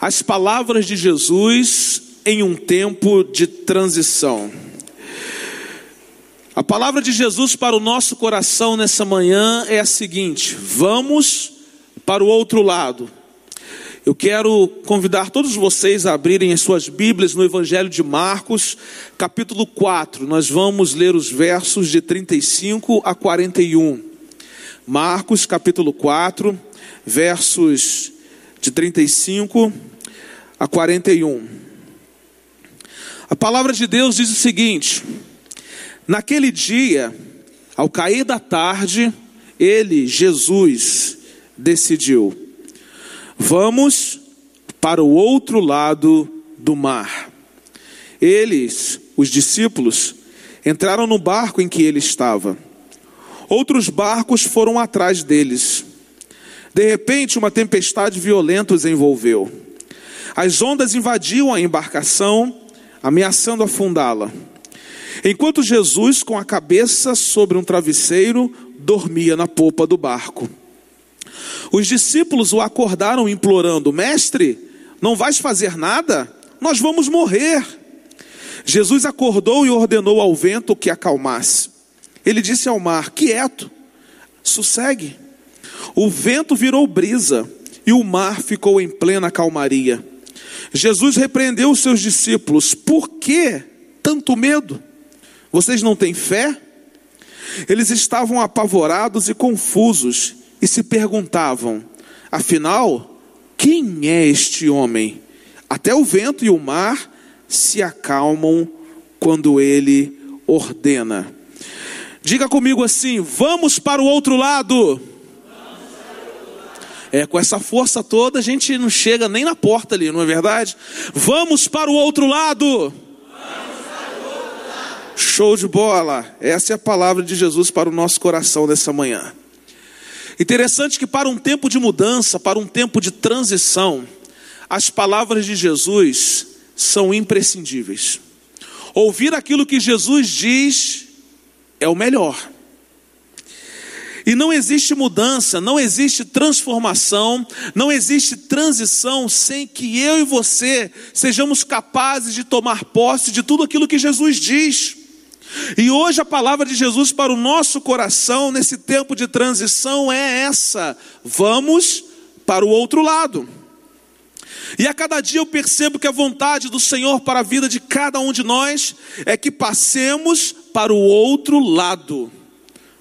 As palavras de Jesus em um tempo de transição. A palavra de Jesus para o nosso coração nessa manhã é a seguinte: vamos para o outro lado. Eu quero convidar todos vocês a abrirem as suas Bíblias no Evangelho de Marcos, capítulo 4. Nós vamos ler os versos de 35 a 41. Marcos, capítulo 4, versos de 35 a 41. A palavra de Deus diz o seguinte: Naquele dia, ao cair da tarde, ele, Jesus, decidiu: Vamos para o outro lado do mar. Eles, os discípulos, entraram no barco em que ele estava. Outros barcos foram atrás deles. De repente, uma tempestade violenta os envolveu. As ondas invadiam a embarcação, ameaçando afundá-la. Enquanto Jesus, com a cabeça sobre um travesseiro, dormia na popa do barco. Os discípulos o acordaram, implorando: Mestre, não vais fazer nada? Nós vamos morrer. Jesus acordou e ordenou ao vento que acalmasse. Ele disse ao mar: Quieto, sossegue. O vento virou brisa e o mar ficou em plena calmaria. Jesus repreendeu os seus discípulos: Por que tanto medo? Vocês não têm fé? Eles estavam apavorados e confusos e se perguntavam: Afinal, quem é este homem? Até o vento e o mar se acalmam quando ele ordena. Diga comigo assim: vamos para o outro lado. É, com essa força toda a gente não chega nem na porta ali, não é verdade? Vamos para o outro lado. Show de bola! Essa é a palavra de Jesus para o nosso coração nessa manhã. Interessante que para um tempo de mudança, para um tempo de transição, as palavras de Jesus são imprescindíveis. Ouvir aquilo que Jesus diz é o melhor. E não existe mudança, não existe transformação, não existe transição sem que eu e você sejamos capazes de tomar posse de tudo aquilo que Jesus diz. E hoje a palavra de Jesus para o nosso coração nesse tempo de transição é essa: vamos para o outro lado. E a cada dia eu percebo que a vontade do Senhor para a vida de cada um de nós é que passemos para o outro lado.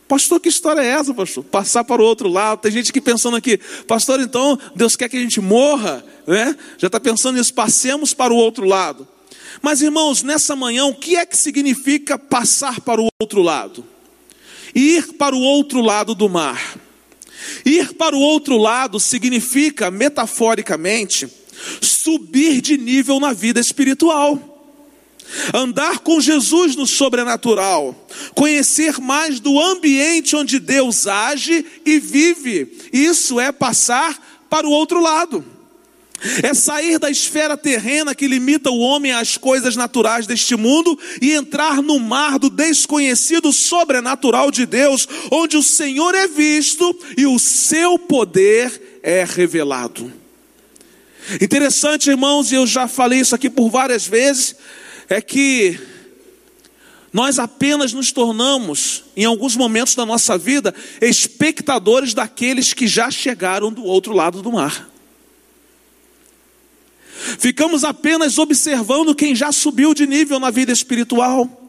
Pastor, que história é essa, pastor? Passar para o outro lado. Tem gente aqui pensando aqui, pastor, então Deus quer que a gente morra, né? Já está pensando nisso, passemos para o outro lado. Mas irmãos, nessa manhã, o que é que significa passar para o outro lado? Ir para o outro lado do mar. Ir para o outro lado significa, metaforicamente, subir de nível na vida espiritual. Andar com Jesus no sobrenatural, conhecer mais do ambiente onde Deus age e vive, isso é passar para o outro lado. É sair da esfera terrena que limita o homem às coisas naturais deste mundo e entrar no mar do desconhecido sobrenatural de Deus, onde o Senhor é visto e o seu poder é revelado. Interessante, irmãos, e eu já falei isso aqui por várias vezes, é que nós apenas nos tornamos, em alguns momentos da nossa vida, espectadores daqueles que já chegaram do outro lado do mar. Ficamos apenas observando quem já subiu de nível na vida espiritual.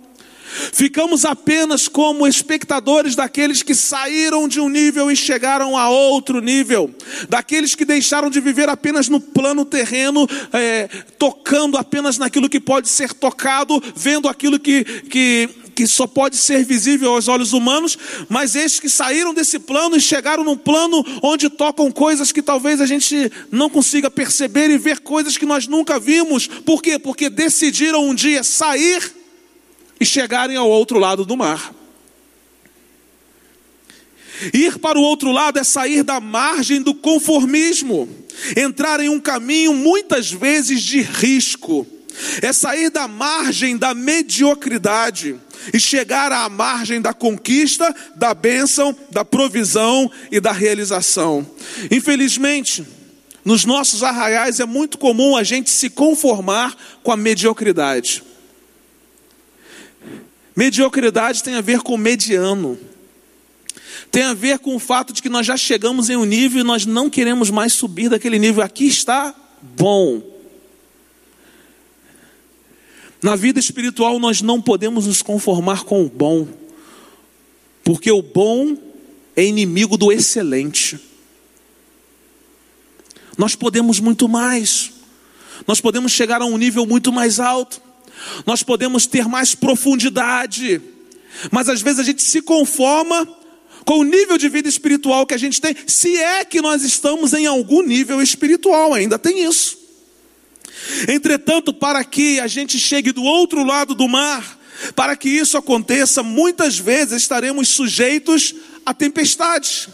Ficamos apenas como espectadores daqueles que saíram de um nível e chegaram a outro nível, daqueles que deixaram de viver apenas no plano terreno, é, tocando apenas naquilo que pode ser tocado, vendo aquilo que, que, que só pode ser visível aos olhos humanos, mas estes que saíram desse plano e chegaram num plano onde tocam coisas que talvez a gente não consiga perceber e ver coisas que nós nunca vimos. Por quê? Porque decidiram um dia sair e chegarem ao outro lado do mar. Ir para o outro lado é sair da margem do conformismo, entrar em um caminho muitas vezes de risco, é sair da margem da mediocridade e chegar à margem da conquista, da bênção, da provisão e da realização. Infelizmente, nos nossos arraiais é muito comum a gente se conformar com a mediocridade. Mediocridade tem a ver com mediano. Tem a ver com o fato de que nós já chegamos em um nível e nós não queremos mais subir daquele nível. Aqui está bom. Na vida espiritual nós não podemos nos conformar com o bom, porque o bom é inimigo do excelente. Nós podemos muito mais, nós podemos chegar a um nível muito mais alto, nós podemos ter mais profundidade, mas às vezes a gente se conforma com o nível de vida espiritual que a gente tem, se é que nós estamos em algum nível espiritual, ainda tem isso. Entretanto, para que a gente chegue do outro lado do mar, para que isso aconteça, muitas vezes estaremos sujeitos a tempestades,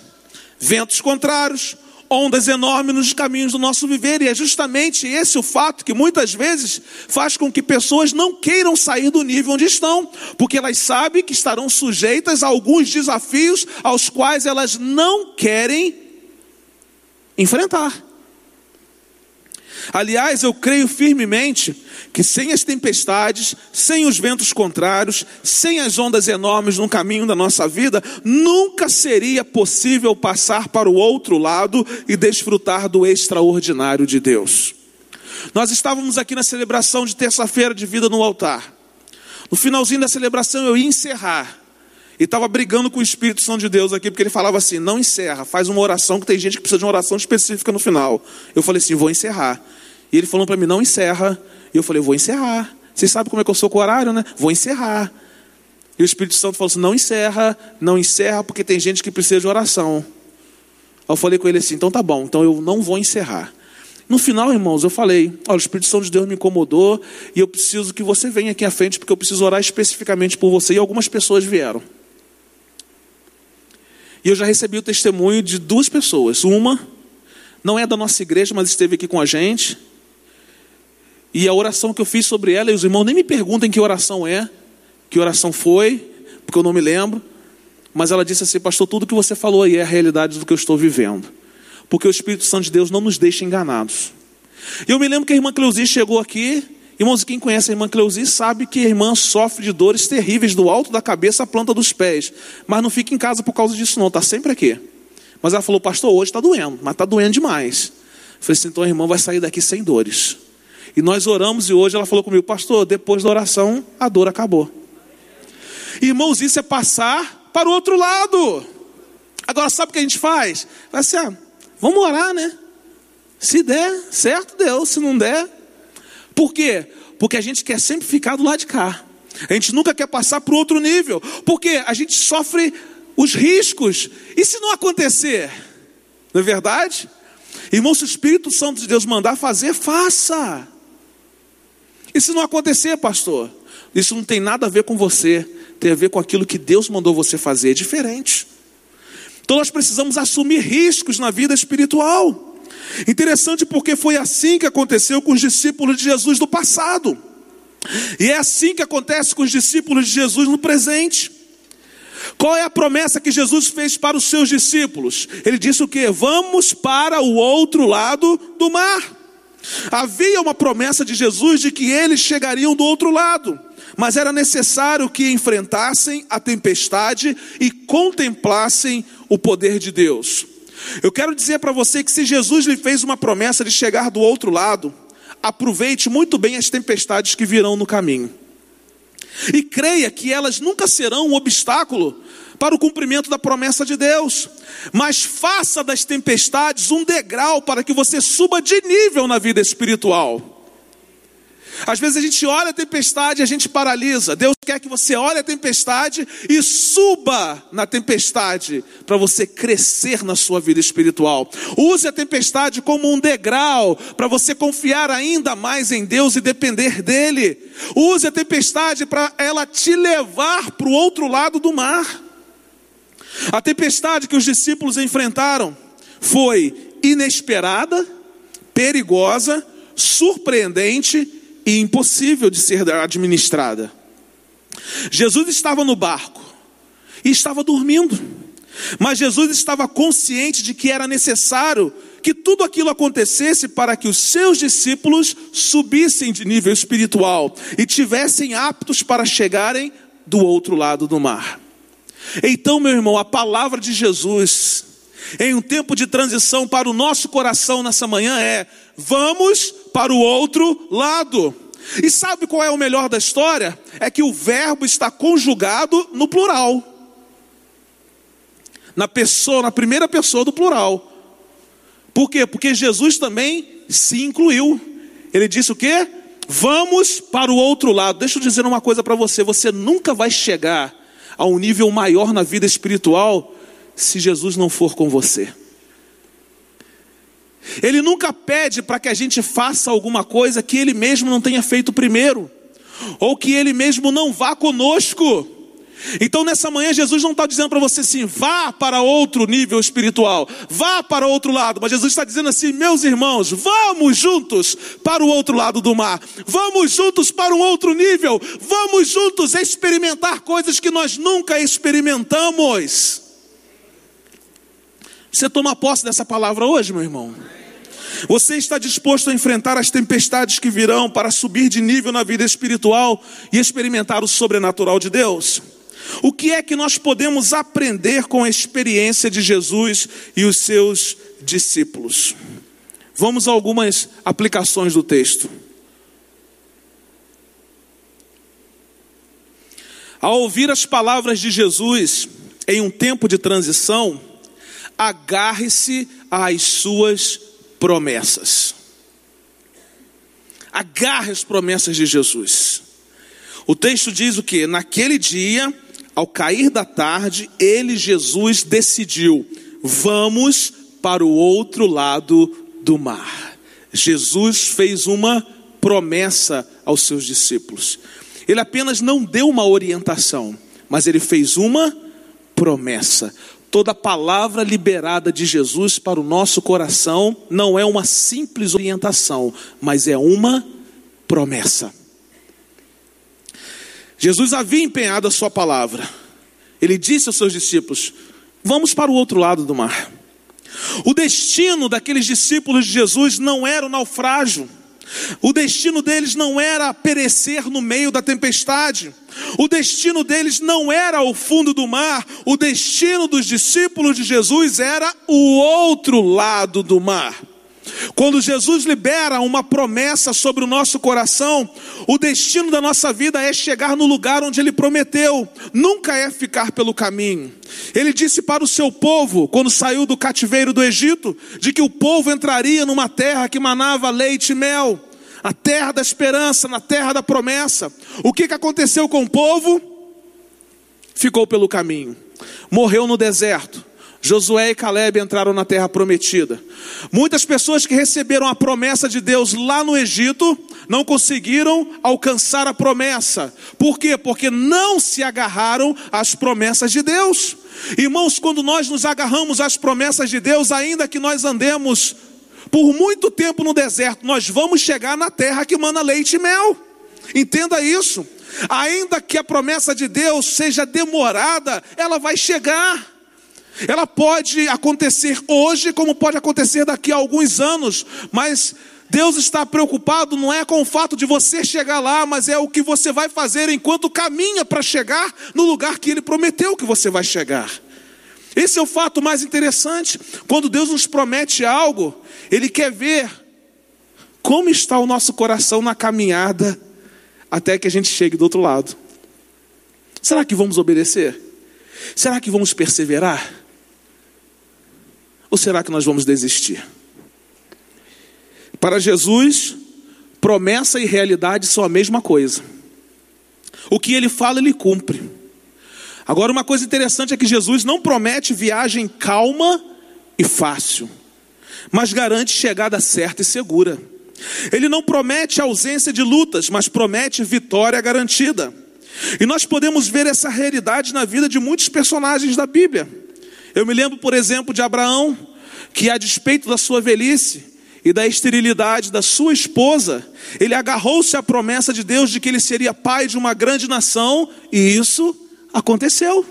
ventos contrários, ondas enormes nos caminhos do nosso viver, e é justamente esse o fato que muitas vezes faz com que pessoas não queiram sair do nível onde estão, porque elas sabem que estarão sujeitas a alguns desafios aos quais elas não querem enfrentar. Aliás, eu creio firmemente que sem as tempestades, sem os ventos contrários, sem as ondas enormes no caminho da nossa vida, nunca seria possível passar para o outro lado e desfrutar do extraordinário de Deus. Nós estávamos aqui na celebração de terça-feira de vida no altar. No finalzinho da celebração eu ia encerrar. E estava brigando com o Espírito Santo de Deus aqui, porque ele falava assim: não encerra, faz uma oração, que tem gente que precisa de uma oração específica no final. Eu falei assim: vou encerrar. E ele falou para mim: não encerra. E eu falei: vou encerrar. Vocês sabem como é que eu sou com o horário, né? Vou encerrar. E o Espírito Santo falou assim: não encerra, não encerra, porque tem gente que precisa de oração. Eu falei com ele assim: então tá bom, então eu não vou encerrar. No final, irmãos, eu falei: olha, o Espírito Santo de Deus me incomodou e eu preciso que você venha aqui à frente, porque eu preciso orar especificamente por você. E algumas pessoas vieram. E eu já recebi o testemunho de duas pessoas. Uma não é da nossa igreja, mas esteve aqui com a gente. E a oração que eu fiz sobre ela, e os irmãos nem me perguntem que oração é, que oração foi, porque eu não me lembro. Mas ela disse assim, pastor, tudo que você falou aí é a realidade do que eu estou vivendo. Porque o Espírito Santo de Deus não nos deixa enganados. Eu me lembro que a irmã Cleusi chegou aqui Irmãos, quem conhece a irmã Cleusi sabe que a irmã sofre de dores terríveis do alto da cabeça à planta dos pés. Mas não fica em casa por causa disso, não, está sempre aqui. Mas ela falou, pastor, hoje está doendo, mas está doendo demais. Eu falei assim, então a irmã vai sair daqui sem dores. E nós oramos e hoje ela falou comigo, pastor, depois da oração a dor acabou. Irmãos, isso é passar para o outro lado. Agora, sabe o que a gente faz? Vai assim, ah, vamos orar, né? Se der, certo, Deus. Se não der, por quê? Porque a gente quer sempre ficar do lado de cá. A gente nunca quer passar para outro nível. Porque a gente sofre os riscos. E se não acontecer? Não é verdade? Irmão, se o Espírito Santo de Deus mandar fazer, faça. E se não acontecer, pastor? Isso não tem nada a ver com você, tem a ver com aquilo que Deus mandou você fazer, é diferente. Então nós precisamos assumir riscos na vida espiritual. Interessante porque foi assim que aconteceu com os discípulos de Jesus do passado. E é assim que acontece com os discípulos de Jesus no presente. Qual é a promessa que Jesus fez para os seus discípulos? Ele disse o que? Vamos para o outro lado do mar. Havia uma promessa de Jesus de que eles chegariam do outro lado, mas era necessário que enfrentassem a tempestade e contemplassem o poder de Deus. Eu quero dizer para você que se Jesus lhe fez uma promessa de chegar do outro lado, aproveite muito bem as tempestades que virão no caminho. E creia que elas nunca serão um obstáculo para o cumprimento da promessa de Deus, mas faça das tempestades um degrau para que você suba de nível na vida espiritual. Às vezes a gente olha a tempestade e a gente paralisa. Deus quer que você olhe a tempestade e suba na tempestade para você crescer na sua vida espiritual. Use a tempestade como um degrau para você confiar ainda mais em Deus e depender dele. Use a tempestade para ela te levar para o outro lado do mar. A tempestade que os discípulos enfrentaram foi inesperada, perigosa, surpreendente e impossível de ser administrada. Jesus estava no barco e estava dormindo, mas Jesus estava consciente de que era necessário que tudo aquilo acontecesse para que os seus discípulos subissem de nível espiritual e tivessem aptos para chegarem do outro lado do mar. Então, meu irmão, a palavra de Jesus, em um tempo de transição para o nosso coração nessa manhã, é: vamos para o outro lado. E sabe qual é o melhor da história? É que o verbo está conjugado no plural. Na pessoa, na primeira pessoa do plural. Por quê? Porque Jesus também se incluiu. Ele disse o quê? Vamos para o outro lado. Deixa eu dizer uma coisa para você: você nunca vai chegar a um nível maior na vida espiritual se Jesus não for com você. Ele nunca pede para que a gente faça alguma coisa que ele mesmo não tenha feito primeiro, ou que ele mesmo não vá conosco. Então nessa manhã Jesus não está dizendo para você assim, vá para outro nível espiritual, vá para outro lado, mas Jesus está dizendo assim, meus irmãos, vamos juntos para o outro lado do mar, vamos juntos para um outro nível, vamos juntos experimentar coisas que nós nunca experimentamos. Você toma posse dessa palavra hoje, meu irmão? Você está disposto a enfrentar as tempestades que virão para subir de nível na vida espiritual e experimentar o sobrenatural de Deus? O que é que nós podemos aprender com a experiência de Jesus e os seus discípulos? Vamos a algumas aplicações do texto. Ao ouvir as palavras de Jesus em um tempo de transição, agarre-se às suas promessas. Agarre as promessas de Jesus. O texto diz o que? Naquele dia, ao cair da tarde, ele, Jesus, decidiu: vamos para o outro lado do mar. Jesus fez uma promessa aos seus discípulos. Ele apenas não deu uma orientação, mas ele fez uma promessa. Toda palavra liberada de Jesus para o nosso coração não é uma simples orientação, mas é uma promessa. Jesus havia empenhado a sua palavra. Ele disse aos seus discípulos: Vamos para o outro lado do mar. O destino daqueles discípulos de Jesus não era o naufrágio. O destino deles não era perecer no meio da tempestade. O destino deles não era o fundo do mar. O destino dos discípulos de Jesus era o outro lado do mar. Quando Jesus libera uma promessa sobre o nosso coração, o destino da nossa vida é chegar no lugar onde ele prometeu, nunca é ficar pelo caminho. Ele disse para o seu povo, quando saiu do cativeiro do Egito, de que o povo entraria numa terra que manava leite e mel, a terra da esperança, na terra da promessa. O que, que aconteceu com o povo? Ficou pelo caminho, morreu no deserto Josué e Caleb entraram na terra prometida. Muitas pessoas que receberam a promessa de Deus lá no Egito não conseguiram alcançar a promessa. Por quê? Porque não se agarraram às promessas de Deus. Irmãos, quando nós nos agarramos às promessas de Deus, ainda que nós andemos por muito tempo no deserto, nós vamos chegar na terra que manda leite e mel. Entenda isso. Ainda que a promessa de Deus seja demorada, ela vai chegar. Ela pode acontecer hoje, como pode acontecer daqui a alguns anos, mas Deus está preocupado não é com o fato de você chegar lá, mas é o que você vai fazer enquanto caminha para chegar no lugar que Ele prometeu que você vai chegar. Esse é o fato mais interessante. Quando Deus nos promete algo, Ele quer ver como está o nosso coração na caminhada até que a gente chegue do outro lado. Será que vamos obedecer? Será que vamos perseverar? Ou será que nós vamos desistir? Para Jesus, promessa e realidade são a mesma coisa. O que ele fala, ele cumpre. Agora, uma coisa interessante é que Jesus não promete viagem calma e fácil, mas garante chegada certa e segura. Ele não promete ausência de lutas, mas promete vitória garantida. E nós podemos ver essa realidade na vida de muitos personagens da Bíblia. Eu me lembro, por exemplo, de Abraão, que a despeito da sua velhice e da esterilidade da sua esposa, ele agarrou-se à promessa de Deus de que ele seria pai de uma grande nação, e isso aconteceu.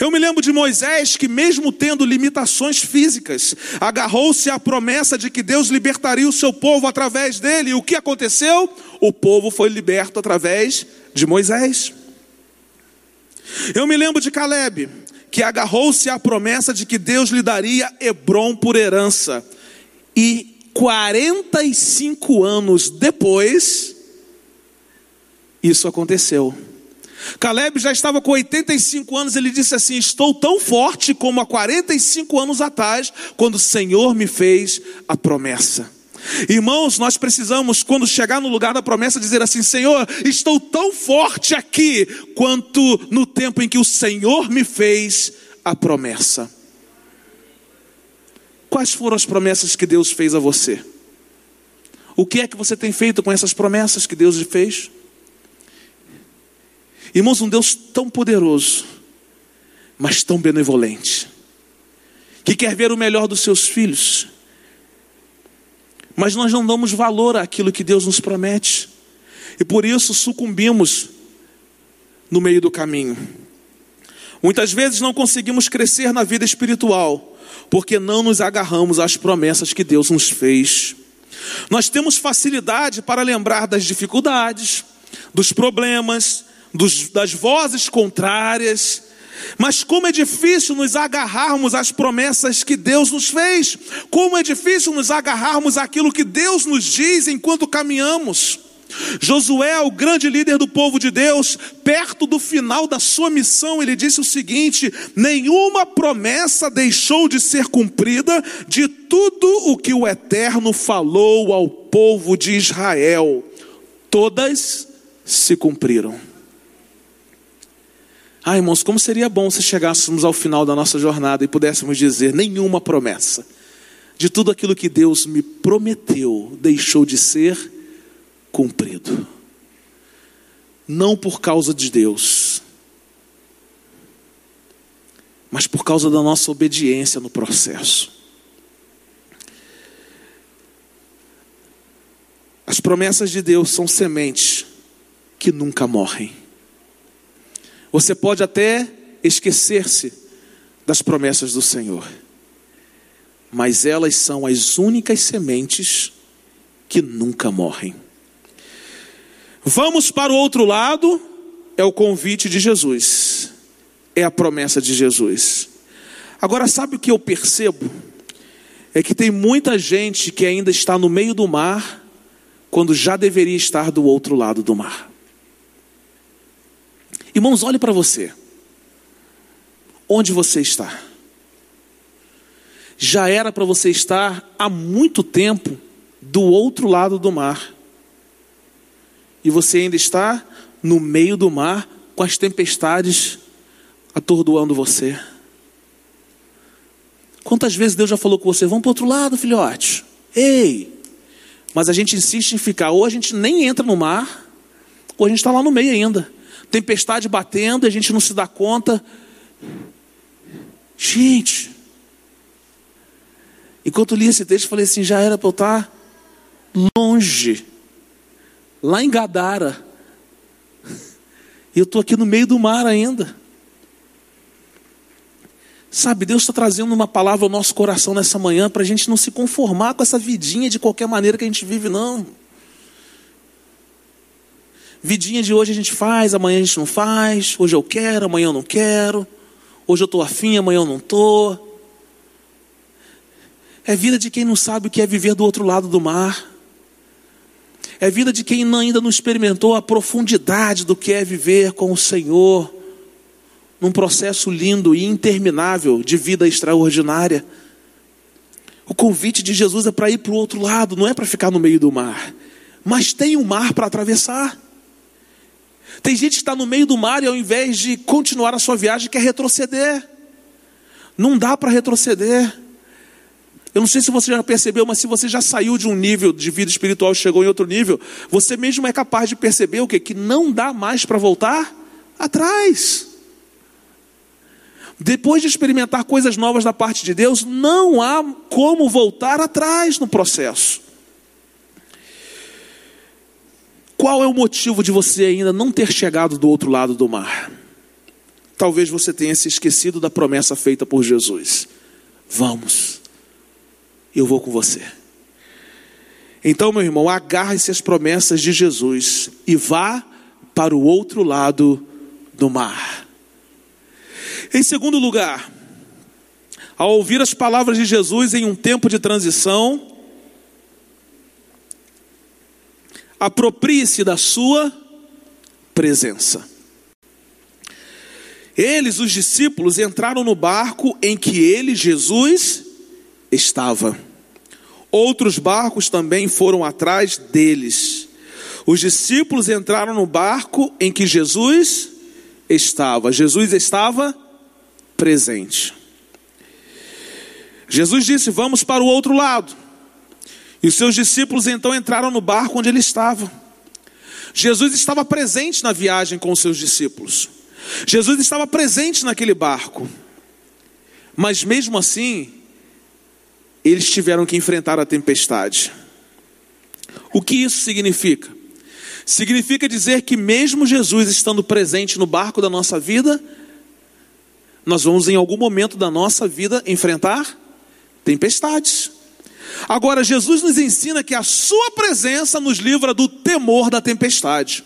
Eu me lembro de Moisés que, mesmo tendo limitações físicas, agarrou-se à promessa de que Deus libertaria o seu povo através dele. E o que aconteceu? O povo foi liberto através de Moisés. Eu me lembro de Caleb, que agarrou-se à promessa de que Deus lhe daria Hebron por herança. E 45 anos depois, isso aconteceu. Caleb já estava com 85 anos, ele disse assim: Estou tão forte como há 45 anos atrás, quando o Senhor me fez a promessa. Irmãos, nós precisamos, quando chegar no lugar da promessa, dizer assim: Senhor, estou tão forte aqui quanto no tempo em que o Senhor me fez a promessa. Quais foram as promessas que Deus fez a você? O que é que você tem feito com essas promessas que Deus lhe fez? Irmãos, um Deus tão poderoso, mas tão benevolente, que quer ver o melhor dos seus filhos, mas nós não damos valor àquilo que Deus nos promete, e por isso sucumbimos no meio do caminho. Muitas vezes não conseguimos crescer na vida espiritual, porque não nos agarramos às promessas que Deus nos fez. Nós temos facilidade para lembrar das dificuldades, dos problemas, dos, das vozes contrárias, mas como é difícil nos agarrarmos às promessas que Deus nos fez, como é difícil nos agarrarmos àquilo que Deus nos diz enquanto caminhamos. Josué, o grande líder do povo de Deus, perto do final da sua missão, ele disse o seguinte: nenhuma promessa deixou de ser cumprida de tudo o que o Eterno falou ao povo de Israel, todas se cumpriram. Ah, irmãos, como seria bom se chegássemos ao final da nossa jornada e pudéssemos dizer: nenhuma promessa de tudo aquilo que Deus me prometeu deixou de ser cumprido. Não por causa de Deus, mas por causa da nossa obediência no processo. As promessas de Deus são sementes que nunca morrem. Você pode até esquecer-se das promessas do Senhor, mas elas são as únicas sementes que nunca morrem. Vamos para o outro lado, é o convite de Jesus, é a promessa de Jesus. Agora, sabe o que eu percebo? É que tem muita gente que ainda está no meio do mar, quando já deveria estar do outro lado do mar. Irmãos, olhe para você. Onde você está? Já era para você estar há muito tempo do outro lado do mar. E você ainda está no meio do mar com as tempestades atordoando você. Quantas vezes Deus já falou com você, vamos para o outro lado, filhote? Ei! Mas a gente insiste em ficar, ou a gente nem entra no mar, ou a gente está lá no meio ainda tempestade batendo e a gente não se dá conta. Gente, enquanto li esse texto, falei assim: já era para eu estar longe, lá em Gadara, e eu estou aqui no meio do mar ainda. Sabe, Deus está trazendo uma palavra ao nosso coração nessa manhã para a gente não se conformar com essa vidinha de qualquer maneira que a gente vive, não. Vidinha de hoje a gente faz, amanhã a gente não faz. Hoje eu quero, amanhã eu não quero. Hoje eu estou afim, amanhã eu não estou. É vida de quem não sabe o que é viver do outro lado do mar. É vida de quem ainda não experimentou a profundidade do que é viver com o Senhor, num processo lindo e interminável de vida extraordinária. O convite de Jesus é para ir para o outro lado, não é para ficar no meio do mar. Mas tem um mar para atravessar. Tem gente que está no meio do mar e ao invés de continuar a sua viagem quer retroceder. Não dá para retroceder. Eu não sei se você já percebeu, mas se você já saiu de um nível de vida espiritual e chegou em outro nível, você mesmo é capaz de perceber o quê? Que não dá mais para voltar atrás. Depois de experimentar coisas novas da parte de Deus, não há como voltar atrás no processo. Qual é o motivo de você ainda não ter chegado do outro lado do mar? talvez você tenha se esquecido da promessa feita por Jesus. Vamos, eu vou com você. Então, meu irmão, agarre-se às promessas de Jesus e vá para o outro lado do mar. Em segundo lugar, ao ouvir as palavras de Jesus em um tempo de transição, aproprie-se da sua presença. Eles, os discípulos, entraram no barco em que ele, Jesus, estava. Outros barcos também foram atrás deles. Os discípulos entraram no barco em que Jesus estava. Jesus estava presente. Jesus disse: Vamos para o outro lado. E os seus discípulos então entraram no barco onde ele estava. Jesus estava presente na viagem com os seus discípulos. Jesus estava presente naquele barco. Mas mesmo assim, eles tiveram que enfrentar a tempestade. O que isso significa? Significa dizer que, mesmo Jesus estando presente no barco da nossa vida, nós vamos em algum momento da nossa vida enfrentar tempestades. Agora, Jesus nos ensina que a Sua presença nos livra do temor da tempestade,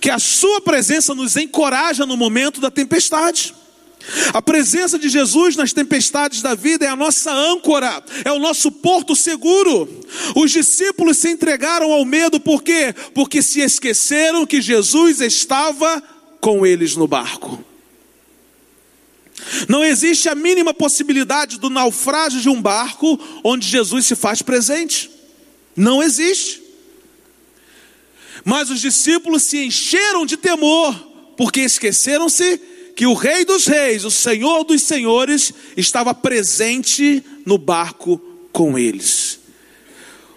que a Sua presença nos encoraja no momento da tempestade. A presença de Jesus nas tempestades da vida é a nossa âncora, é o nosso porto seguro. Os discípulos se entregaram ao medo, por quê? Porque se esqueceram que Jesus estava com eles no barco. Não existe a mínima possibilidade do naufrágio de um barco onde Jesus se faz presente. Não existe. Mas os discípulos se encheram de temor, porque esqueceram-se que o Rei dos Reis, o Senhor dos Senhores, estava presente no barco com eles.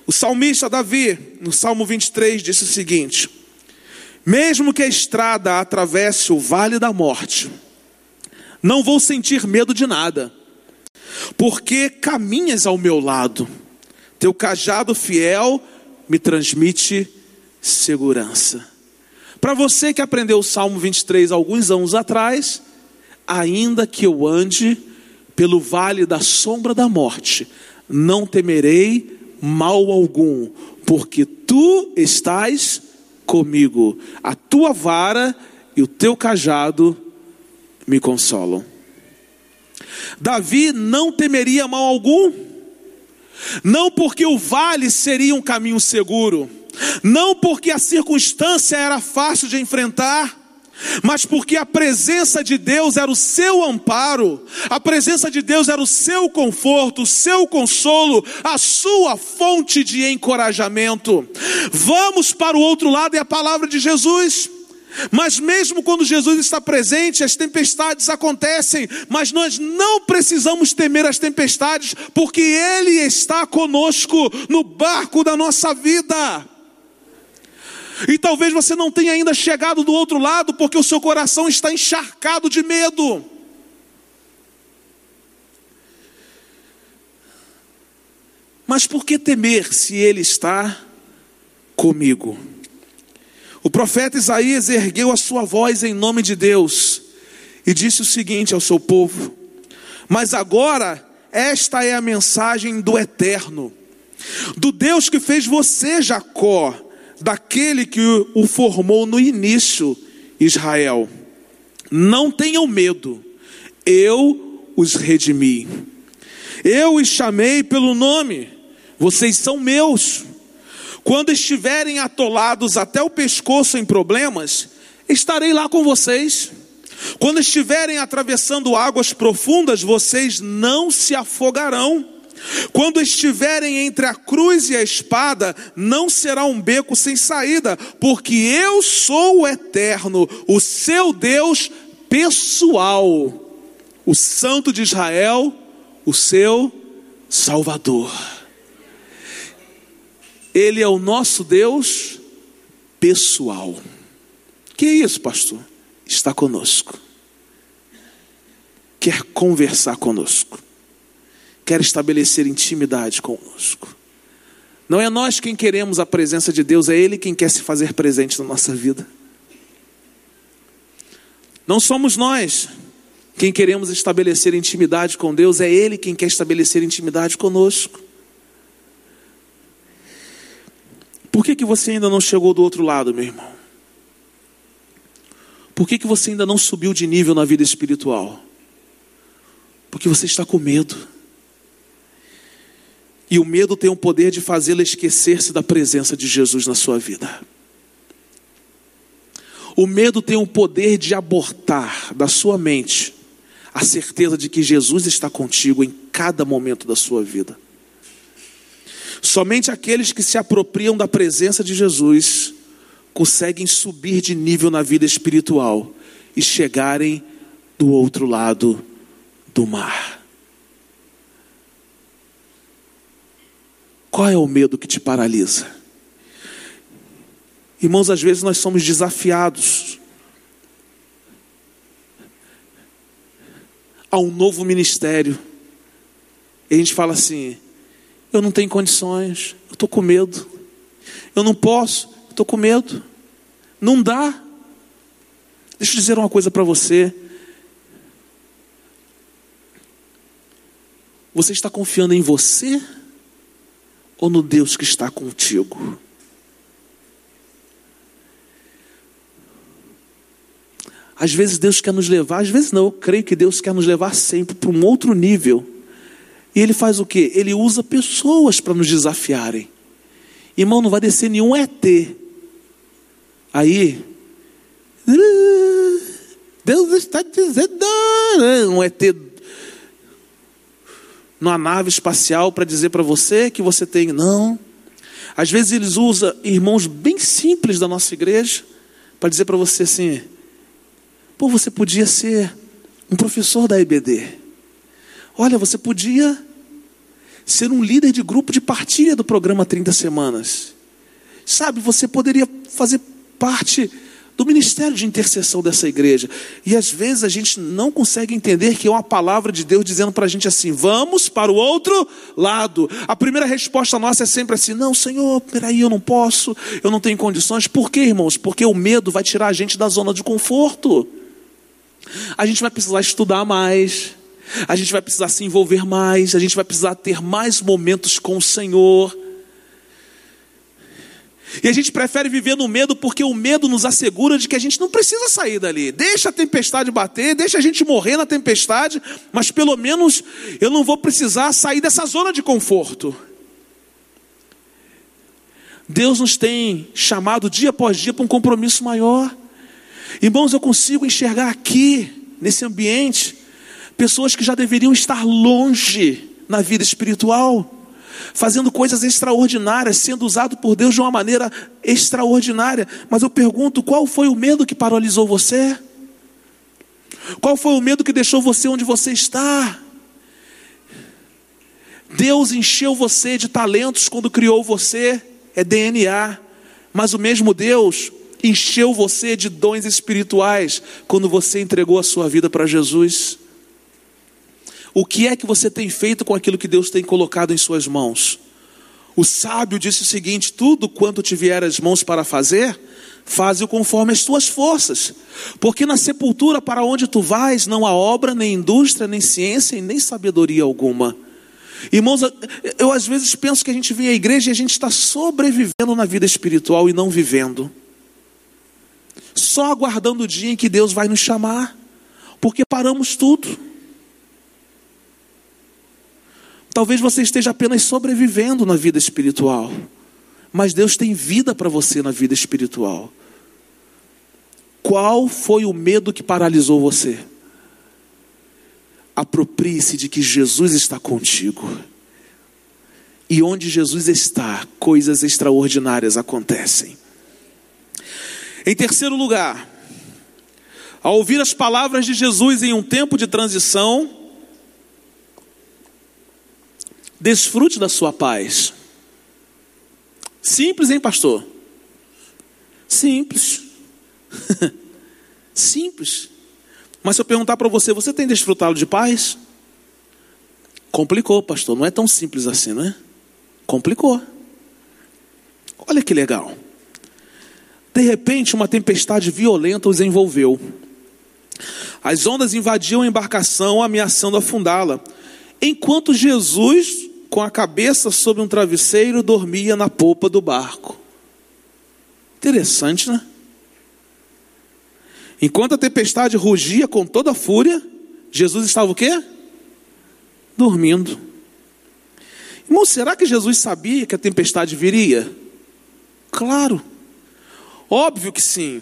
O salmista Davi, no Salmo 23, disse o seguinte: Mesmo que a estrada atravesse o vale da morte, não vou sentir medo de nada, porque caminhas ao meu lado, teu cajado fiel me transmite segurança. Para você que aprendeu o Salmo 23 alguns anos atrás, ainda que eu ande pelo vale da sombra da morte, não temerei mal algum, porque tu estás comigo, a tua vara e o teu cajado me consolam. Davi não temeria mal algum, não porque o vale seria um caminho seguro, não porque a circunstância era fácil de enfrentar, mas porque a presença de Deus era o seu amparo, a presença de Deus era o seu conforto, o seu consolo, a sua fonte de encorajamento. Vamos para o outro lado, é a palavra de Jesus. Mas mesmo quando Jesus está presente, as tempestades acontecem, mas nós não precisamos temer as tempestades, porque Ele está conosco no barco da nossa vida. E talvez você não tenha ainda chegado do outro lado, porque o seu coração está encharcado de medo. Mas por que temer se Ele está comigo? Profeta Isaías ergueu a sua voz em nome de Deus e disse o seguinte ao seu povo: Mas agora, esta é a mensagem do Eterno, do Deus que fez você, Jacó, daquele que o formou no início, Israel. Não tenham medo, eu os redimi. Eu os chamei pelo nome, vocês são meus. Quando estiverem atolados até o pescoço em problemas, estarei lá com vocês. Quando estiverem atravessando águas profundas, vocês não se afogarão. Quando estiverem entre a cruz e a espada, não será um beco sem saída, porque eu sou o eterno, o seu Deus pessoal, o Santo de Israel, o seu Salvador. Ele é o nosso Deus pessoal. Que é isso, pastor? Está conosco. Quer conversar conosco. Quer estabelecer intimidade conosco. Não é nós quem queremos a presença de Deus, é Ele quem quer se fazer presente na nossa vida. Não somos nós. quem queremos estabelecer intimidade com Deus, é Ele quem quer estabelecer intimidade conosco. Por que, que você ainda não chegou do outro lado, meu irmão? Por que, que você ainda não subiu de nível na vida espiritual? Porque você está com medo. E o medo tem o poder de fazê-la esquecer-se da presença de Jesus na sua vida. O medo tem o poder de abortar da sua mente a certeza de que Jesus está contigo em cada momento da sua vida. Somente aqueles que se apropriam da presença de Jesus conseguem subir de nível na vida espiritual e chegarem do outro lado do mar. Qual é o medo que te paralisa? Irmãos, às vezes nós somos desafiados a um novo ministério. E a gente fala assim: eu não tenho condições, eu estou com medo, eu não posso, estou com medo, não dá. Deixa eu dizer uma coisa para você. Você está confiando em você ou no Deus que está contigo? Às vezes Deus quer nos levar, às vezes não, eu creio que Deus quer nos levar sempre para um outro nível. E Ele faz o que? Ele usa pessoas para nos desafiarem. Irmão, não vai descer nenhum ET. Aí, Deus está dizendo, né? um ET numa nave espacial para dizer para você que você tem. Não. Às vezes eles usam irmãos bem simples da nossa igreja para dizer para você assim: Pô, você podia ser um professor da EBD. Olha, você podia ser um líder de grupo de partilha do programa 30 Semanas. Sabe, você poderia fazer parte do ministério de intercessão dessa igreja. E às vezes a gente não consegue entender que é uma palavra de Deus dizendo para a gente assim: vamos para o outro lado. A primeira resposta nossa é sempre assim: não, Senhor, peraí, eu não posso, eu não tenho condições. Por quê, irmãos? Porque o medo vai tirar a gente da zona de conforto. A gente vai precisar estudar mais, a gente vai precisar se envolver mais, a gente vai precisar ter mais momentos com o Senhor. E a gente prefere viver no medo porque o medo nos assegura de que a gente não precisa sair dali. Deixa a tempestade bater, deixa a gente morrer na tempestade, mas pelo menos eu não vou precisar sair dessa zona de conforto. Deus nos tem chamado dia após dia para um compromisso maior. Irmãos, eu consigo enxergar aqui, nesse ambiente, pessoas que já deveriam estar longe na vida espiritual fazendo coisas extraordinárias, sendo usado por Deus de uma maneira extraordinária. Mas eu pergunto: qual foi o medo que paralisou você? Qual foi o medo que deixou você onde você está? Deus encheu você de talentos quando criou você, é DNA, mas o mesmo Deus encheu você de dons espirituais quando você entregou a sua vida para Jesus. O que é que você tem feito com aquilo que Deus tem colocado em suas mãos? O sábio disse o seguinte: tudo quanto te vier as mãos para fazer, faze-o conforme as tuas forças, porque na sepultura para onde tu vais não há obra, nem indústria, nem ciência e nem sabedoria alguma. Irmãos, eu às vezes penso que a gente vem à igreja e a gente está sobrevivendo na vida espiritual e não vivendo, só aguardando o dia em que Deus vai nos chamar, porque paramos tudo. Talvez você esteja apenas sobrevivendo na vida espiritual, mas Deus tem vida para você na vida espiritual. Qual foi o medo que paralisou você? Aproprie-se de que Jesus está contigo. E onde Jesus está, coisas extraordinárias acontecem. Em terceiro lugar, ao ouvir as palavras de Jesus em um tempo de transição, Desfrute da sua paz. Simples, hein, pastor? Simples. Simples. Mas se eu perguntar para você, você tem desfrutado de paz? Complicou, pastor. Não é tão simples assim, não é? Complicou. Olha que legal. De repente, uma tempestade violenta os envolveu. As ondas invadiam a embarcação, ameaçando afundá-la, enquanto Jesus, com a cabeça sobre um travesseiro, dormia na polpa do barco. Interessante, né? Enquanto a tempestade rugia com toda a fúria, Jesus estava o quê? Dormindo. Irmão, será que Jesus sabia que a tempestade viria? Claro. Óbvio que sim.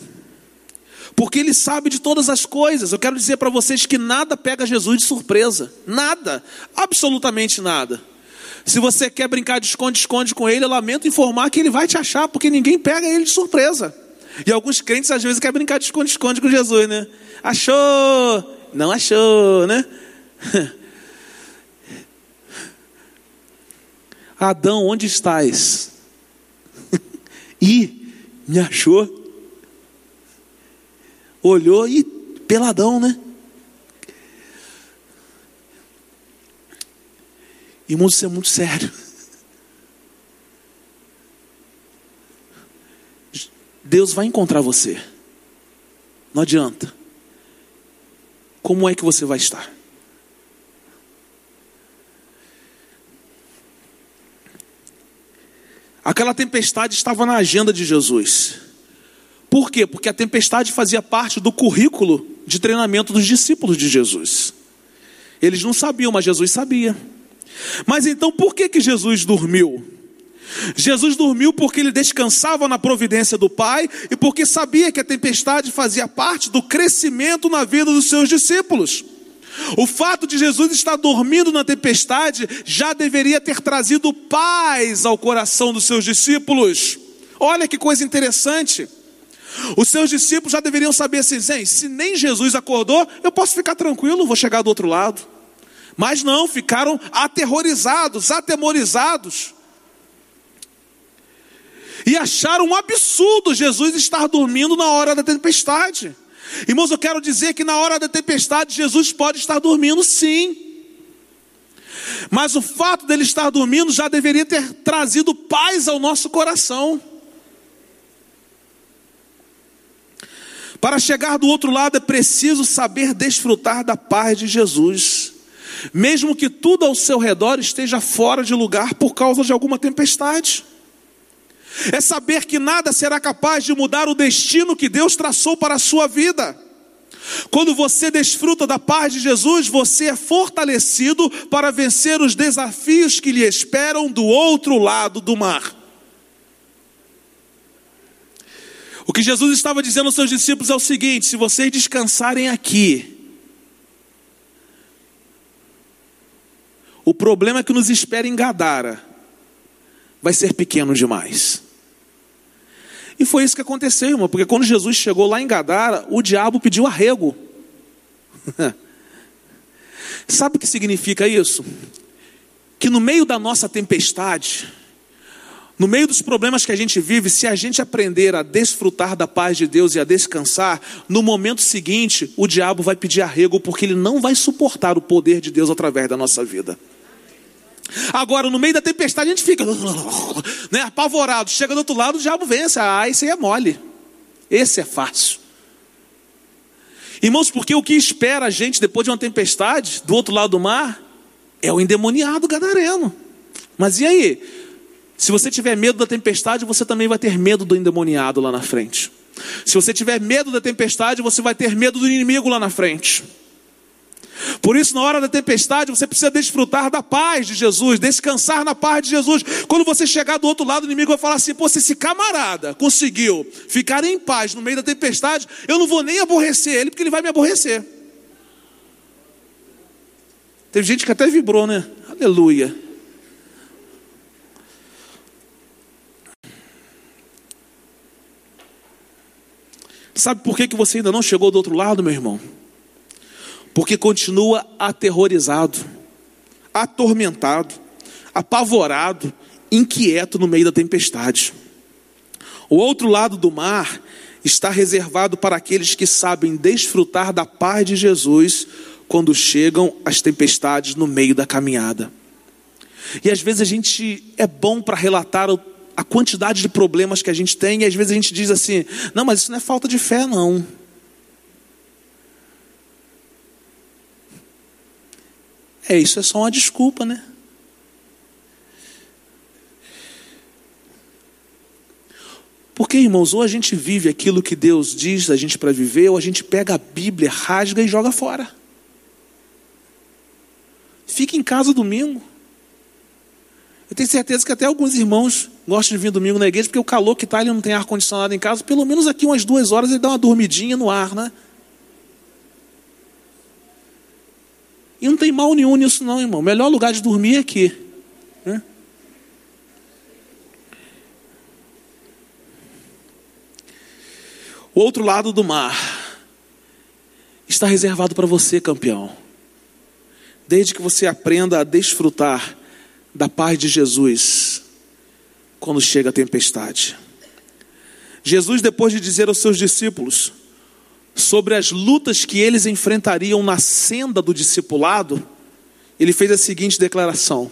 Porque ele sabe de todas as coisas. Eu quero dizer para vocês que nada pega Jesus de surpresa. Nada. Absolutamente nada. Se você quer brincar de esconde-esconde com ele, eu lamento informar que ele vai te achar, porque ninguém pega ele de surpresa. E alguns crentes às vezes querem brincar de esconde-esconde com Jesus, né? Achou! Não achou, né? Adão, onde estás? e me achou. Olhou e peladão, né? Irmãos, isso é muito sério. Deus vai encontrar você. Não adianta. Como é que você vai estar? Aquela tempestade estava na agenda de Jesus. Por quê? Porque a tempestade fazia parte do currículo de treinamento dos discípulos de Jesus. Eles não sabiam, mas Jesus sabia. Mas então por que, que Jesus dormiu? Jesus dormiu porque ele descansava na providência do Pai e porque sabia que a tempestade fazia parte do crescimento na vida dos seus discípulos. O fato de Jesus estar dormindo na tempestade já deveria ter trazido paz ao coração dos seus discípulos. Olha que coisa interessante. Os seus discípulos já deveriam saber assim: se nem Jesus acordou, eu posso ficar tranquilo, vou chegar do outro lado. Mas não, ficaram aterrorizados, atemorizados. E acharam um absurdo Jesus estar dormindo na hora da tempestade. Irmãos, eu quero dizer que na hora da tempestade Jesus pode estar dormindo sim. Mas o fato dele estar dormindo já deveria ter trazido paz ao nosso coração. Para chegar do outro lado é preciso saber desfrutar da paz de Jesus, mesmo que tudo ao seu redor esteja fora de lugar por causa de alguma tempestade é saber que nada será capaz de mudar o destino que Deus traçou para a sua vida. Quando você desfruta da paz de Jesus, você é fortalecido para vencer os desafios que lhe esperam do outro lado do mar. O que Jesus estava dizendo aos seus discípulos é o seguinte: se vocês descansarem aqui, o problema que nos espera em Gadara vai ser pequeno demais. E foi isso que aconteceu, irmão, porque quando Jesus chegou lá em Gadara, o diabo pediu arrego. Sabe o que significa isso? Que no meio da nossa tempestade, no meio dos problemas que a gente vive, se a gente aprender a desfrutar da paz de Deus e a descansar, no momento seguinte, o diabo vai pedir arrego, porque ele não vai suportar o poder de Deus através da nossa vida. Agora, no meio da tempestade, a gente fica né, apavorado. Chega do outro lado, o diabo vence. Ah, esse aí é mole. Esse é fácil. Irmãos, porque o que espera a gente depois de uma tempestade, do outro lado do mar, é o endemoniado gadareno. Mas e aí? Se você tiver medo da tempestade, você também vai ter medo do endemoniado lá na frente. Se você tiver medo da tempestade, você vai ter medo do inimigo lá na frente. Por isso, na hora da tempestade, você precisa desfrutar da paz de Jesus, descansar na paz de Jesus. Quando você chegar do outro lado, o inimigo vai falar assim: Pô, se esse camarada conseguiu ficar em paz no meio da tempestade, eu não vou nem aborrecer ele, porque ele vai me aborrecer. Teve gente que até vibrou, né? Aleluia. Sabe por que, que você ainda não chegou do outro lado, meu irmão? Porque continua aterrorizado, atormentado, apavorado, inquieto no meio da tempestade. O outro lado do mar está reservado para aqueles que sabem desfrutar da paz de Jesus quando chegam as tempestades no meio da caminhada. E às vezes a gente é bom para relatar a quantidade de problemas que a gente tem, e às vezes a gente diz assim: não, mas isso não é falta de fé, não. É, isso é só uma desculpa, né? Porque, irmãos, ou a gente vive aquilo que Deus diz a gente para viver, ou a gente pega a Bíblia, rasga e joga fora. Fica em casa domingo. Eu tenho certeza que até alguns irmãos gostam de vir domingo na igreja, porque o calor que está, ele não tem ar-condicionado em casa, pelo menos aqui umas duas horas ele dá uma dormidinha no ar, né? E não tem mal nenhum nisso, não, irmão. O melhor lugar de dormir é aqui. Né? O outro lado do mar está reservado para você, campeão. Desde que você aprenda a desfrutar da paz de Jesus quando chega a tempestade. Jesus, depois de dizer aos seus discípulos sobre as lutas que eles enfrentariam na senda do discipulado, ele fez a seguinte declaração: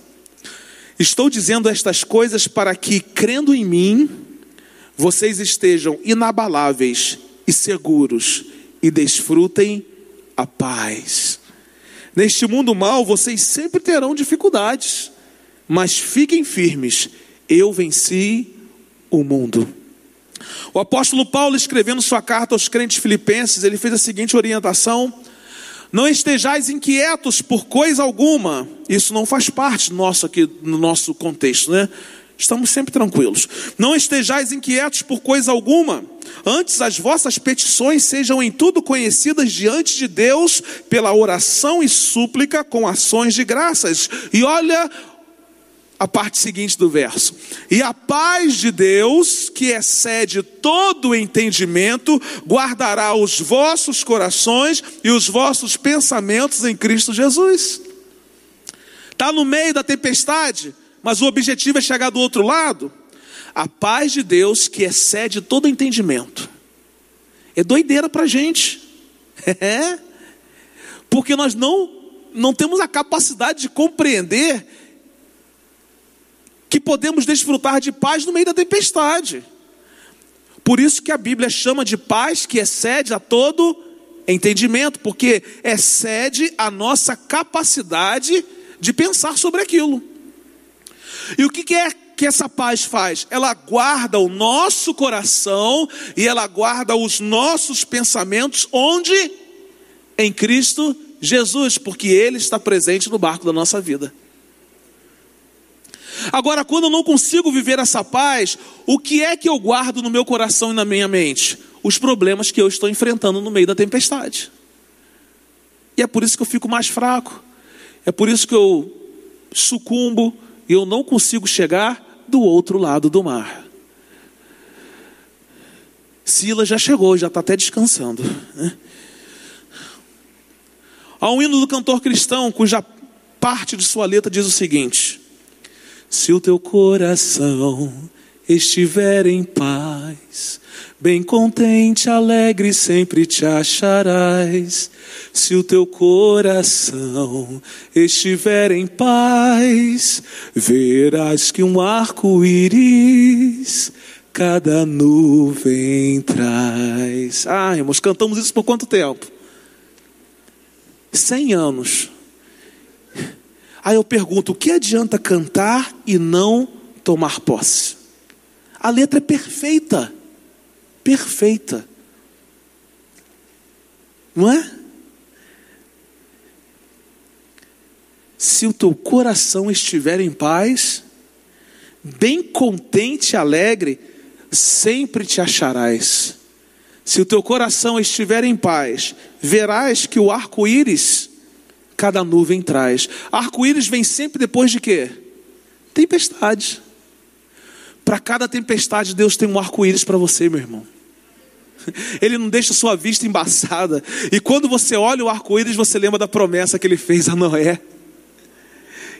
Estou dizendo estas coisas para que, crendo em mim, vocês estejam inabaláveis e seguros e desfrutem a paz. Neste mundo mal, vocês sempre terão dificuldades, mas fiquem firmes. Eu venci o mundo. O apóstolo Paulo, escrevendo sua carta aos crentes filipenses, ele fez a seguinte orientação: Não estejais inquietos por coisa alguma. Isso não faz parte nosso aqui no nosso contexto, né? Estamos sempre tranquilos. Não estejais inquietos por coisa alguma. Antes as vossas petições sejam em tudo conhecidas diante de Deus pela oração e súplica com ações de graças. E olha a parte seguinte do verso. E a paz de Deus, que excede todo o entendimento, guardará os vossos corações e os vossos pensamentos em Cristo Jesus. Está no meio da tempestade? mas o objetivo é chegar do outro lado. A paz de Deus que excede todo entendimento. É doideira para a gente. É. Porque nós não, não temos a capacidade de compreender que podemos desfrutar de paz no meio da tempestade. Por isso que a Bíblia chama de paz que excede a todo entendimento, porque excede a nossa capacidade de pensar sobre aquilo. E o que é que essa paz faz? Ela guarda o nosso coração e ela guarda os nossos pensamentos onde? Em Cristo Jesus, porque Ele está presente no barco da nossa vida. Agora, quando eu não consigo viver essa paz, o que é que eu guardo no meu coração e na minha mente? Os problemas que eu estou enfrentando no meio da tempestade. E é por isso que eu fico mais fraco. É por isso que eu sucumbo, e eu não consigo chegar do outro lado do mar. Sila já chegou, já está até descansando. Né? Há um hino do cantor cristão cuja parte de sua letra diz o seguinte: Se o teu coração estiver em paz, Bem contente, alegre sempre te acharás, se o teu coração estiver em paz, verás que um arco-íris cada nuvem traz. Ah, irmãos, cantamos isso por quanto tempo? Cem anos. Aí eu pergunto: o que adianta cantar e não tomar posse? A letra é perfeita perfeita. Não é? Se o teu coração estiver em paz, bem contente e alegre, sempre te acharás. Se o teu coração estiver em paz, verás que o arco-íris cada nuvem traz. Arco-íris vem sempre depois de quê? Tempestade. Para cada tempestade, Deus tem um arco-íris para você, meu irmão. Ele não deixa sua vista embaçada. E quando você olha o arco-íris, você lembra da promessa que ele fez a Noé.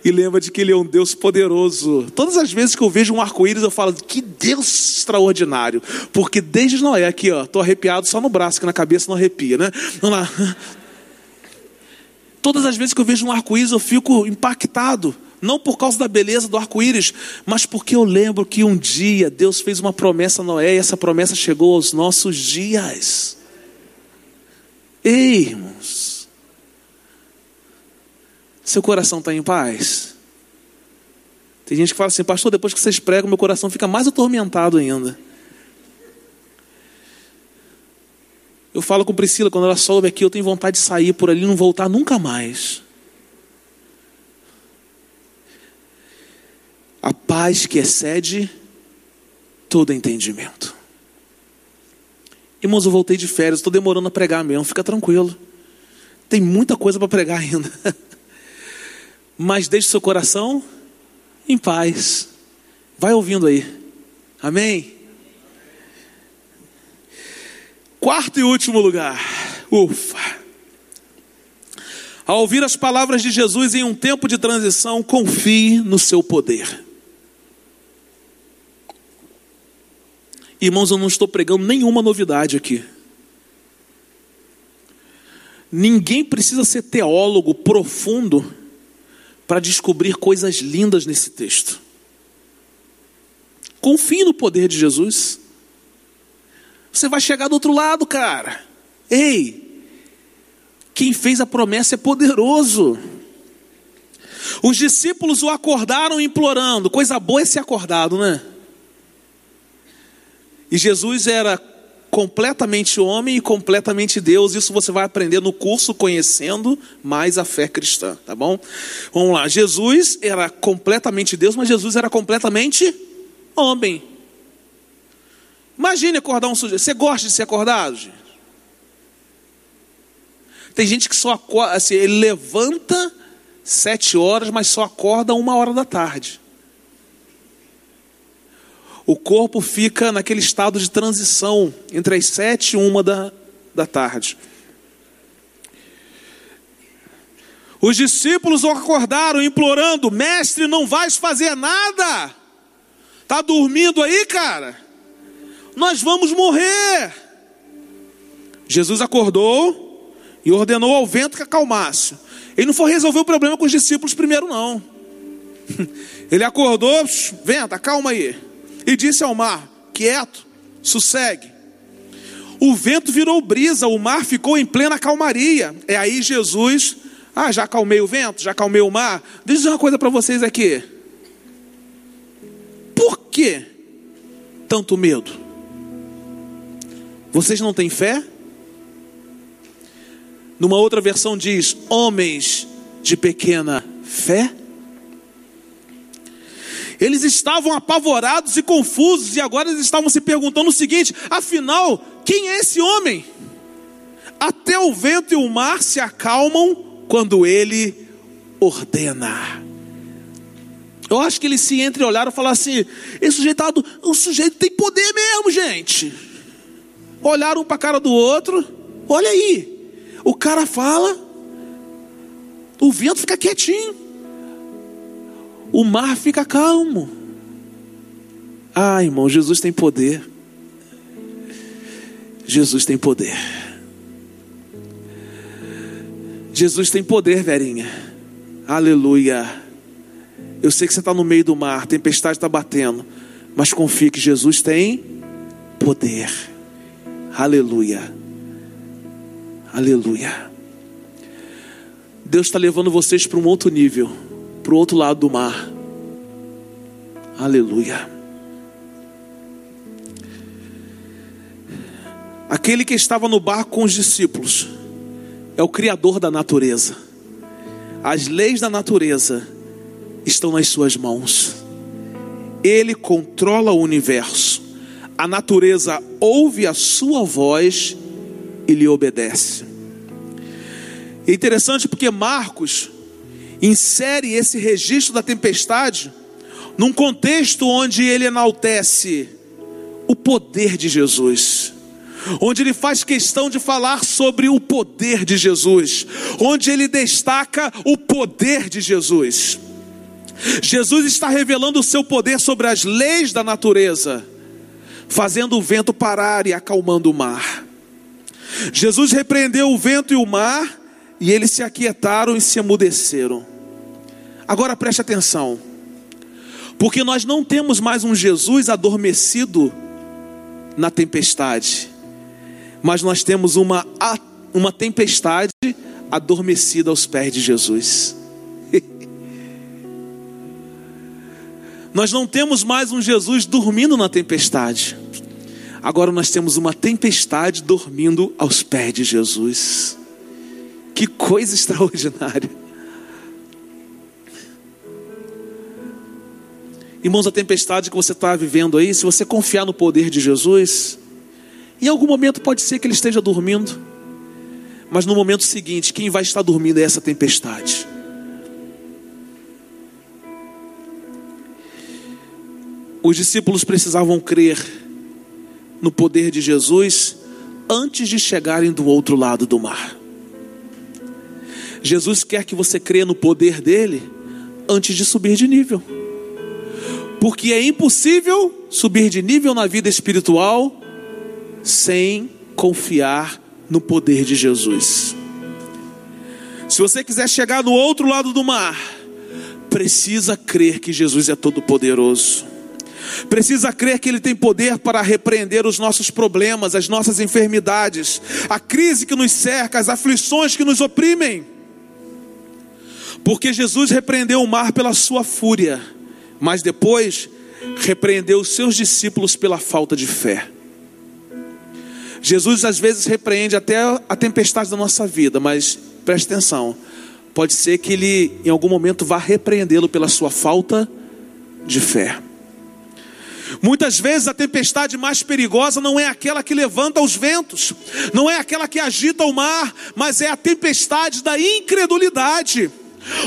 E lembra de que ele é um Deus poderoso. Todas as vezes que eu vejo um arco-íris, eu falo, que Deus extraordinário. Porque desde Noé, aqui, ó, tô arrepiado só no braço, que na cabeça não arrepia, né? Vamos lá. Todas as vezes que eu vejo um arco-íris, eu fico impactado não por causa da beleza do arco-íris, mas porque eu lembro que um dia Deus fez uma promessa a Noé e essa promessa chegou aos nossos dias. Ei, irmãos, Seu coração está em paz? Tem gente que fala assim, pastor, depois que vocês pregam, meu coração fica mais atormentado ainda. Eu falo com Priscila, quando ela soube aqui, eu tenho vontade de sair por ali e não voltar nunca mais. A paz que excede todo entendimento. Irmãos, eu voltei de férias, estou demorando a pregar mesmo, fica tranquilo. Tem muita coisa para pregar ainda. Mas deixe seu coração em paz. Vai ouvindo aí. Amém? Quarto e último lugar. Ufa. Ao ouvir as palavras de Jesus em um tempo de transição, confie no seu poder. Irmãos, eu não estou pregando nenhuma novidade aqui. Ninguém precisa ser teólogo profundo para descobrir coisas lindas nesse texto. Confie no poder de Jesus. Você vai chegar do outro lado, cara. Ei, quem fez a promessa é poderoso. Os discípulos o acordaram implorando. Coisa boa é ser acordado, né? E Jesus era completamente homem e completamente Deus. Isso você vai aprender no curso Conhecendo Mais a Fé Cristã, tá bom? Vamos lá. Jesus era completamente Deus, mas Jesus era completamente homem. Imagine acordar um sujeito. Você gosta de ser acordado, gente? Tem gente que só acorda, assim, ele levanta sete horas, mas só acorda uma hora da tarde. O corpo fica naquele estado de transição entre as sete e uma da, da tarde. Os discípulos acordaram implorando: Mestre, não vais fazer nada. Está dormindo aí, cara? Nós vamos morrer. Jesus acordou e ordenou ao vento que acalmasse. Ele não foi resolver o problema com os discípulos primeiro, não. Ele acordou, vento, acalma aí. E disse ao mar: quieto, sossegue. O vento virou brisa, o mar ficou em plena calmaria. É aí Jesus, ah, já acalmei o vento, já acalmei o mar. Deixa eu dizer uma coisa para vocês aqui. Por que tanto medo? Vocês não têm fé? Numa outra versão diz: homens de pequena fé. Eles estavam apavorados e confusos, e agora eles estavam se perguntando o seguinte: afinal, quem é esse homem? Até o vento e o mar se acalmam quando ele ordena. Eu acho que eles se entreolharam e falaram assim: esse sujeito, o sujeito tem poder mesmo, gente olharam um para a cara do outro. Olha aí, o cara fala, o vento fica quietinho, o mar fica calmo. Ah, irmão, Jesus tem poder. Jesus tem poder. Jesus tem poder, Verinha. Aleluia. Eu sei que você está no meio do mar, tempestade está batendo, mas confie que Jesus tem poder. Aleluia. Aleluia. Deus está levando vocês para um outro nível, para o outro lado do mar. Aleluia. Aquele que estava no barco com os discípulos é o Criador da natureza. As leis da natureza estão nas suas mãos. Ele controla o universo a natureza ouve a sua voz e lhe obedece. É interessante porque Marcos insere esse registro da tempestade num contexto onde ele enaltece o poder de Jesus onde ele faz questão de falar sobre o poder de Jesus, onde ele destaca o poder de Jesus. Jesus está revelando o seu poder sobre as leis da natureza fazendo o vento parar e acalmando o mar. Jesus repreendeu o vento e o mar, e eles se aquietaram e se emudeceram. Agora preste atenção, porque nós não temos mais um Jesus adormecido na tempestade, mas nós temos uma, uma tempestade adormecida aos pés de Jesus. Nós não temos mais um Jesus dormindo na tempestade. Agora nós temos uma tempestade dormindo aos pés de Jesus. Que coisa extraordinária. Irmãos, a tempestade que você está vivendo aí, se você confiar no poder de Jesus, em algum momento pode ser que ele esteja dormindo, mas no momento seguinte, quem vai estar dormindo é essa tempestade. Os discípulos precisavam crer no poder de Jesus antes de chegarem do outro lado do mar. Jesus quer que você creia no poder dele antes de subir de nível. Porque é impossível subir de nível na vida espiritual sem confiar no poder de Jesus. Se você quiser chegar no outro lado do mar, precisa crer que Jesus é todo-poderoso. Precisa crer que Ele tem poder para repreender os nossos problemas, as nossas enfermidades, a crise que nos cerca, as aflições que nos oprimem. Porque Jesus repreendeu o mar pela sua fúria mas depois repreendeu os seus discípulos pela falta de fé. Jesus às vezes repreende até a tempestade da nossa vida, mas preste atenção, pode ser que ele em algum momento vá repreendê-lo pela sua falta de fé. Muitas vezes a tempestade mais perigosa não é aquela que levanta os ventos, não é aquela que agita o mar, mas é a tempestade da incredulidade.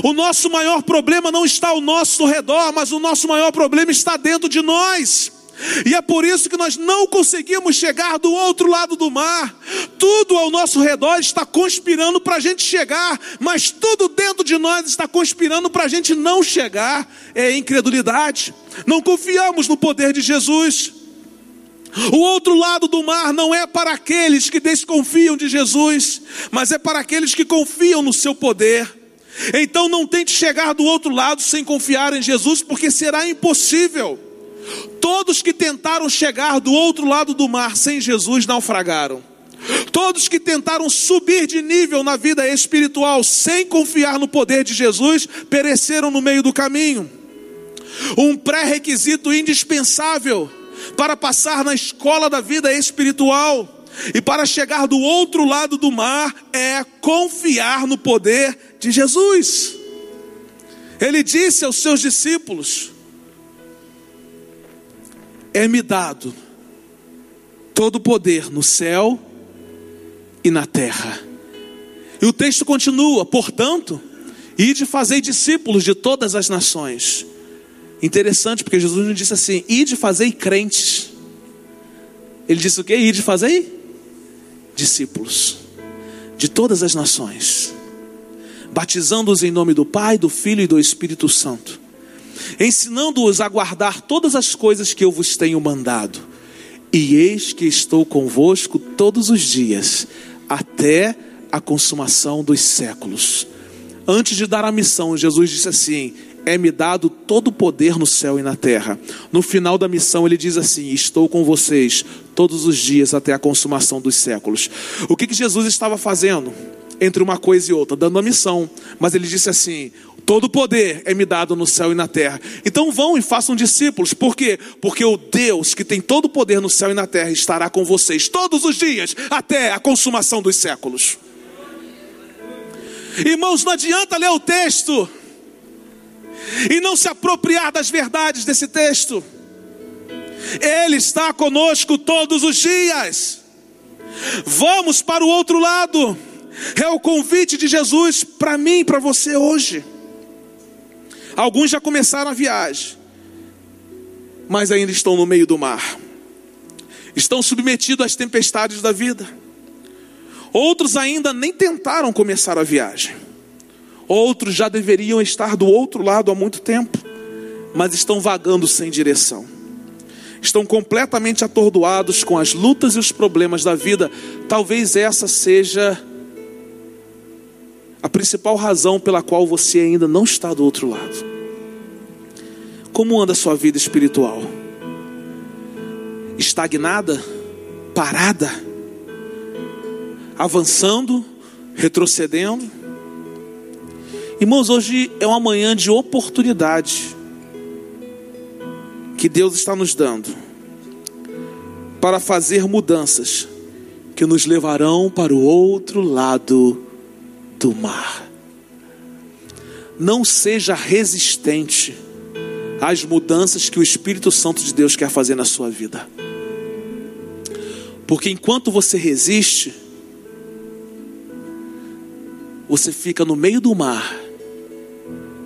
O nosso maior problema não está ao nosso redor, mas o nosso maior problema está dentro de nós. E é por isso que nós não conseguimos chegar do outro lado do mar. Tudo ao nosso redor está conspirando para a gente chegar, mas tudo dentro de nós está conspirando para a gente não chegar. É incredulidade. Não confiamos no poder de Jesus. O outro lado do mar não é para aqueles que desconfiam de Jesus, mas é para aqueles que confiam no seu poder. Então não tente chegar do outro lado sem confiar em Jesus, porque será impossível. Todos que tentaram chegar do outro lado do mar sem Jesus naufragaram. Todos que tentaram subir de nível na vida espiritual sem confiar no poder de Jesus pereceram no meio do caminho. Um pré-requisito indispensável para passar na escola da vida espiritual e para chegar do outro lado do mar é confiar no poder de Jesus. Ele disse aos seus discípulos: É-me dado todo o poder no céu e na terra. E o texto continua: Portanto, ide fazer discípulos de todas as nações. Interessante, porque Jesus não disse assim: ide fazer crentes. Ele disse o que? Ide fazer discípulos de todas as nações, batizando-os em nome do Pai, do Filho e do Espírito Santo, ensinando-os a guardar todas as coisas que eu vos tenho mandado. E eis que estou convosco todos os dias, até a consumação dos séculos. Antes de dar a missão, Jesus disse assim: é-me dado todo o poder no céu e na terra. No final da missão, ele diz assim: Estou com vocês todos os dias até a consumação dos séculos. O que, que Jesus estava fazendo? Entre uma coisa e outra, dando a missão. Mas ele disse assim: Todo poder é me dado no céu e na terra. Então vão e façam discípulos. Por quê? Porque o Deus que tem todo o poder no céu e na terra estará com vocês todos os dias até a consumação dos séculos. Irmãos, não adianta ler o texto e não se apropriar das verdades desse texto. Ele está conosco todos os dias. Vamos para o outro lado. É o convite de Jesus para mim e para você hoje. Alguns já começaram a viagem, mas ainda estão no meio do mar. Estão submetidos às tempestades da vida. Outros ainda nem tentaram começar a viagem. Outros já deveriam estar do outro lado há muito tempo, mas estão vagando sem direção. Estão completamente atordoados com as lutas e os problemas da vida. Talvez essa seja a principal razão pela qual você ainda não está do outro lado. Como anda a sua vida espiritual? Estagnada? Parada? Avançando? Retrocedendo? Irmãos, hoje é uma manhã de oportunidade. que Deus está nos dando para fazer mudanças que nos levarão para o outro lado do mar. Não seja resistente às mudanças que o Espírito Santo de Deus quer fazer na sua vida. Porque enquanto você resiste, você fica no meio do mar,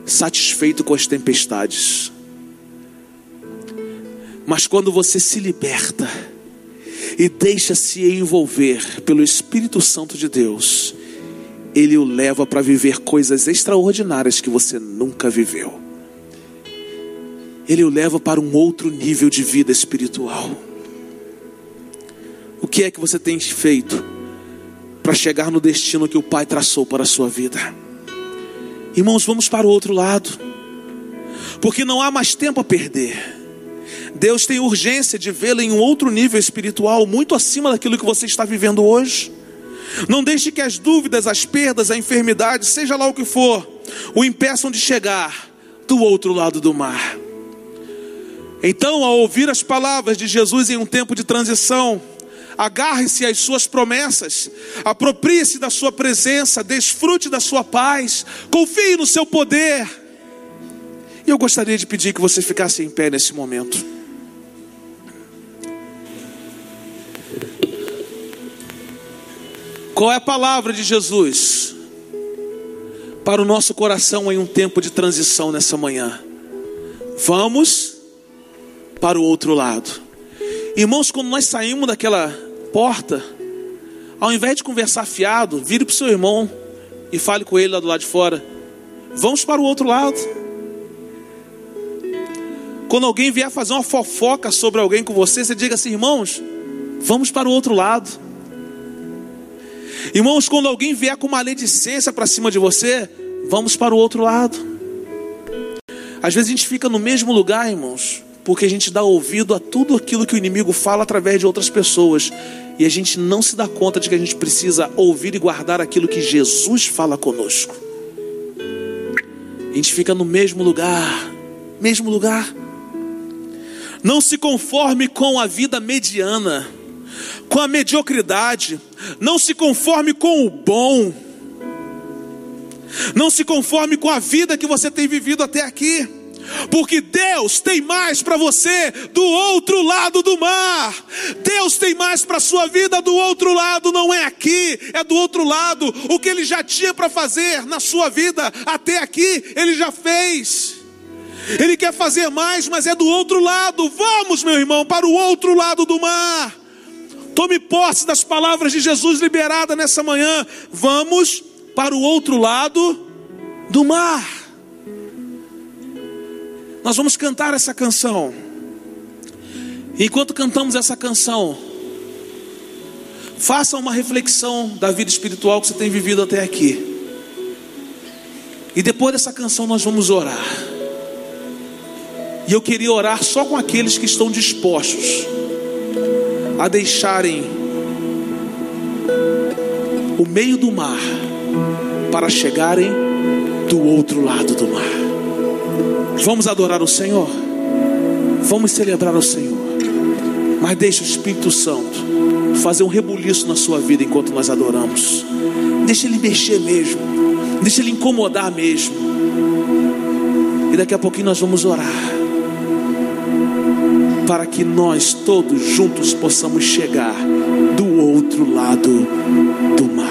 satisfeito com as tempestades. Mas quando você se liberta e deixa-se envolver pelo Espírito Santo de Deus, ele o leva para viver coisas extraordinárias que você nunca viveu. Ele o leva para um outro nível de vida espiritual. O que é que você tem feito para chegar no destino que o Pai traçou para a sua vida? Irmãos, vamos para o outro lado, porque não há mais tempo a perder. Deus tem urgência de vê-lo em um outro nível espiritual, muito acima daquilo que você está vivendo hoje. Não deixe que as dúvidas, as perdas, a enfermidade, seja lá o que for, o impeçam de chegar do outro lado do mar. Então, ao ouvir as palavras de Jesus em um tempo de transição, agarre-se às suas promessas, aproprie-se da sua presença, desfrute da sua paz, confie no seu poder. E eu gostaria de pedir que você ficasse em pé nesse momento. Qual é a palavra de Jesus para o nosso coração em um tempo de transição nessa manhã? Vamos para o outro lado. Irmãos, quando nós saímos daquela porta, ao invés de conversar fiado, vire para o seu irmão e fale com ele lá do lado de fora. Vamos para o outro lado. Quando alguém vier fazer uma fofoca sobre alguém com você, você diga assim, irmãos, vamos para o outro lado. Irmãos, quando alguém vier com maledicência para cima de você, vamos para o outro lado. Às vezes a gente fica no mesmo lugar, irmãos, porque a gente dá ouvido a tudo aquilo que o inimigo fala através de outras pessoas. E a gente não se dá conta de que a gente precisa ouvir e guardar aquilo que Jesus fala conosco. A gente fica no mesmo lugar, mesmo lugar. Não se conforme com a vida mediana, com a mediocridade. Não se conforme com o bom. Não se conforme com a vida que você tem vivido até aqui porque Deus tem mais para você do outro lado do mar. Deus tem mais para sua vida do outro lado, não é aqui, é do outro lado. O que ele já tinha para fazer na sua vida até aqui, ele já fez. Ele quer fazer mais, mas é do outro lado. Vamos, meu irmão, para o outro lado do mar. Tome posse das palavras de Jesus liberada nessa manhã. Vamos para o outro lado do mar. Nós vamos cantar essa canção. Enquanto cantamos essa canção, faça uma reflexão da vida espiritual que você tem vivido até aqui. E depois dessa canção nós vamos orar. E eu queria orar só com aqueles que estão dispostos a deixarem o meio do mar para chegarem do outro lado do mar. Vamos adorar o Senhor. Vamos celebrar o Senhor. Mas deixe o Espírito Santo fazer um rebuliço na sua vida enquanto nós adoramos. Deixa ele mexer mesmo. Deixa ele incomodar mesmo. E daqui a pouquinho nós vamos orar. Para que nós todos juntos possamos chegar do outro lado do mar.